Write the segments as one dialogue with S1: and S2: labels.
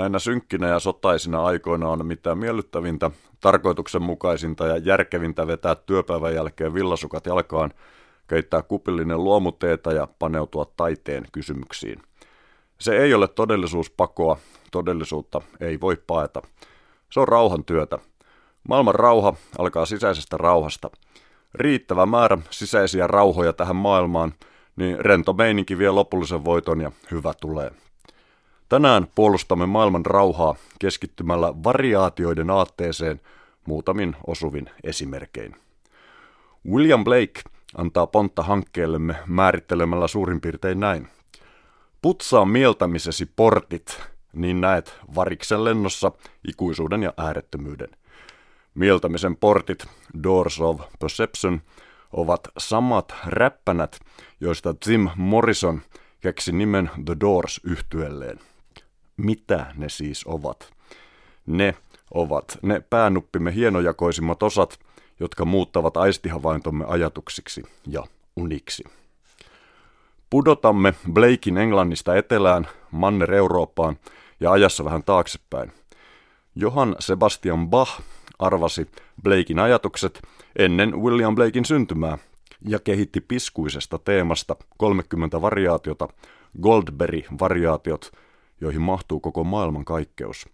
S1: Näinä synkkinä ja sotaisina aikoina on mitä miellyttävintä, tarkoituksenmukaisinta ja järkevintä vetää työpäivän jälkeen villasukat jalkaan, keittää kupillinen luomuteeta ja paneutua taiteen kysymyksiin. Se ei ole todellisuuspakoa, todellisuutta ei voi paeta. Se on rauhan työtä. Maailman rauha alkaa sisäisestä rauhasta. Riittävä määrä sisäisiä rauhoja tähän maailmaan, niin rento meininki vie lopullisen voiton ja hyvä tulee. Tänään puolustamme maailman rauhaa keskittymällä variaatioiden aatteeseen muutamin osuvin esimerkein. William Blake antaa pontta hankkeellemme määrittelemällä suurin piirtein näin. Putsaa mieltämisesi portit, niin näet variksen lennossa ikuisuuden ja äärettömyyden. Mieltämisen portit, Doors of Perception, ovat samat räppänät, joista Tim Morrison keksi nimen The Doors yhtyelleen. Mitä ne siis ovat? Ne ovat ne päänuppimme hienojakoisimmat osat, jotka muuttavat aistihavaintomme ajatuksiksi ja uniksi. Pudotamme Blakein Englannista etelään, Manner Eurooppaan ja ajassa vähän taaksepäin. Johan Sebastian Bach arvasi Blakein ajatukset ennen William Blakein syntymää ja kehitti piskuisesta teemasta 30 variaatiota, Goldberry-variaatiot, joihin mahtuu koko maailman kaikkeus.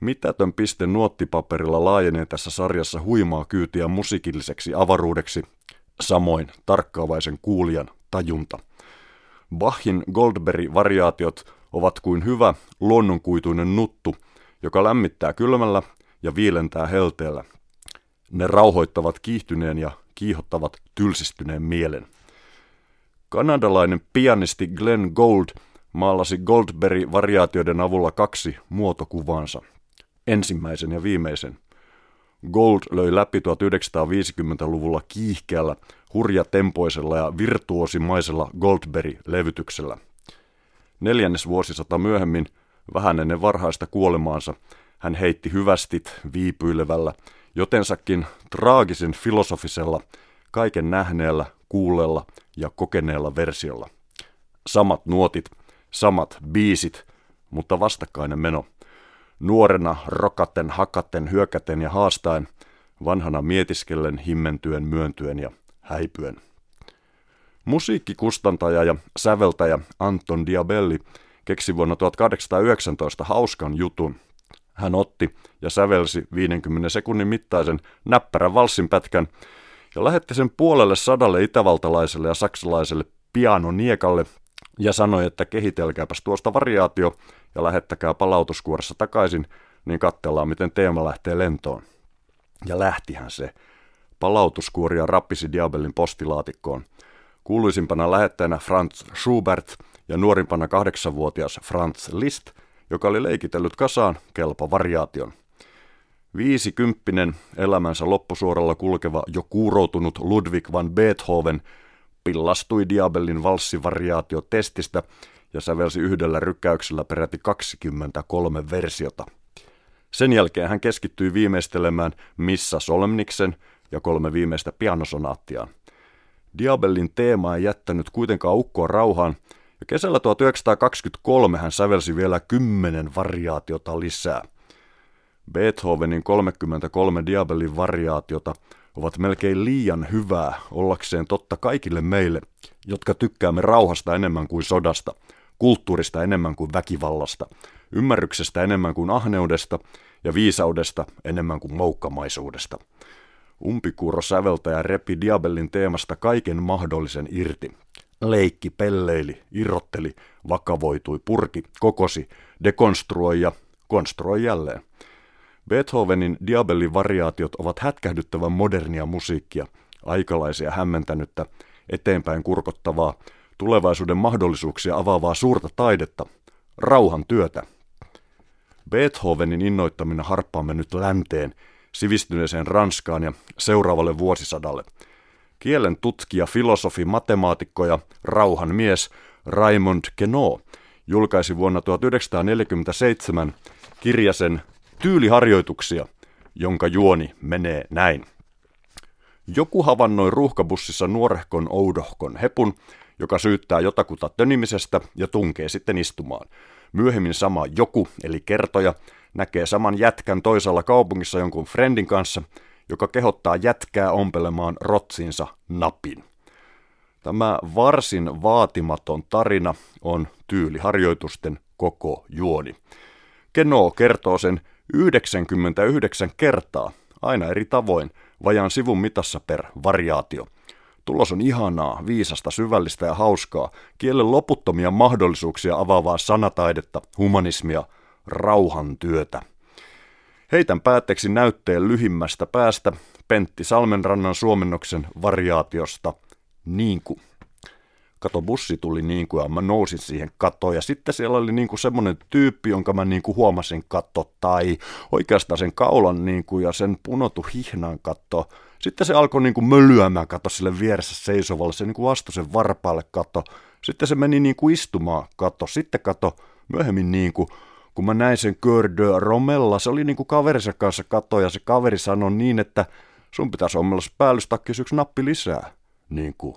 S1: Mitätön piste nuottipaperilla laajenee tässä sarjassa huimaa kyytiä musiikilliseksi avaruudeksi, samoin tarkkaavaisen kuulijan tajunta. Bachin Goldberry-variaatiot ovat kuin hyvä luonnonkuituinen nuttu, joka lämmittää kylmällä ja viilentää helteellä. Ne rauhoittavat kiihtyneen ja kiihottavat tylsistyneen mielen. Kanadalainen pianisti Glenn Gould maalasi Goldberry-variaatioiden avulla kaksi muotokuvaansa. Ensimmäisen ja viimeisen. Gold löi läpi 1950-luvulla kiihkeällä, hurjatempoisella ja virtuosimaisella Goldberry-levytyksellä. Neljännes vuosisata myöhemmin, vähän ennen varhaista kuolemaansa, hän heitti hyvästit viipyilevällä, jotensakin traagisen filosofisella, kaiken nähneellä, kuulella ja kokeneella versiolla. Samat nuotit, samat biisit, mutta vastakkainen meno. Nuorena rokaten, hakaten, hyökäten ja haastaen, vanhana mietiskellen, himmentyen, myöntyen ja häipyen. Musiikkikustantaja ja säveltäjä Anton Diabelli keksi vuonna 1819 hauskan jutun. Hän otti ja sävelsi 50 sekunnin mittaisen näppärän valssinpätkän ja lähetti sen puolelle sadalle itävaltalaiselle ja saksalaiselle pianoniekalle ja sanoi, että kehitelkääpäs tuosta variaatio ja lähettäkää palautuskuoressa takaisin, niin katsellaan miten teema lähtee lentoon. Ja lähtihän se. Palautuskuoria rappisi Diabellin postilaatikkoon. Kuuluisimpana lähettäjänä Franz Schubert ja nuorimpana kahdeksanvuotias Franz Liszt, joka oli leikitellyt kasaan kelpo variaation. Viisikymppinen elämänsä loppusuoralla kulkeva jo kuuroutunut Ludwig van Beethoven pillastui Diabellin valssivariaatio testistä ja sävelsi yhdellä rykkäyksellä peräti 23 versiota. Sen jälkeen hän keskittyi viimeistelemään Missa Solmniksen ja kolme viimeistä pianosonaattiaan. Diabellin teema ei jättänyt kuitenkaan ukkoa rauhaan, ja kesällä 1923 hän sävelsi vielä kymmenen variaatiota lisää. Beethovenin 33 Diabellin variaatiota ovat melkein liian hyvää ollakseen totta kaikille meille, jotka tykkäämme rauhasta enemmän kuin sodasta, kulttuurista enemmän kuin väkivallasta, ymmärryksestä enemmän kuin ahneudesta ja viisaudesta enemmän kuin moukkamaisuudesta. Umpikuuro säveltäjä repi Diabellin teemasta kaiken mahdollisen irti. Leikki, pelleili, irrotteli, vakavoitui, purki, kokosi, dekonstruoi ja konstruoi jälleen. Beethovenin Diabellin variaatiot ovat hätkähdyttävän modernia musiikkia, aikalaisia hämmentänyttä, eteenpäin kurkottavaa, tulevaisuuden mahdollisuuksia avaavaa suurta taidetta, rauhan työtä. Beethovenin innoittamina harppaamme nyt länteen, sivistyneeseen Ranskaan ja seuraavalle vuosisadalle. Kielen tutkija, filosofi, matemaatikko ja rauhan mies Raymond Queneau julkaisi vuonna 1947 kirjasen Tyyliharjoituksia, jonka juoni menee näin. Joku havannoi ruuhkabussissa nuorehkon oudohkon hepun, joka syyttää jotakuta tönimisestä ja tunkee sitten istumaan. Myöhemmin sama joku, eli kertoja, näkee saman jätkän toisella kaupungissa jonkun friendin kanssa, joka kehottaa jätkää ompelemaan rotsiinsa napin. Tämä varsin vaatimaton tarina on tyyliharjoitusten koko juoni. Keno kertoo sen 99 kertaa, aina eri tavoin, vajaan sivun mitassa per variaatio. Tulos on ihanaa, viisasta, syvällistä ja hauskaa, kielen loputtomia mahdollisuuksia avaavaa sanataidetta, humanismia, rauhantyötä. Heitän päätteeksi näytteen lyhimmästä päästä Pentti Salmenrannan suomennoksen variaatiosta niin kuin. Kato, bussi tuli niin kuin ja mä nousin siihen kattoon ja sitten siellä oli niin kuin semmoinen tyyppi, jonka mä niin kuin huomasin katto tai oikeastaan sen kaulan niin kuin ja sen punotu hihnan katto. Sitten se alkoi niin kuin mölyämään katto sille vieressä seisovalle, se niin kuin astui sen varpaalle katto. Sitten se meni niin kuin istumaan katto, sitten katto myöhemmin niin kuin kun mä näin sen de Romella, se oli niin kuin kaverinsa kanssa katto ja se kaveri sanoi niin, että sun pitäisi ommella päällystakki yksi nappi lisää. Niin kuin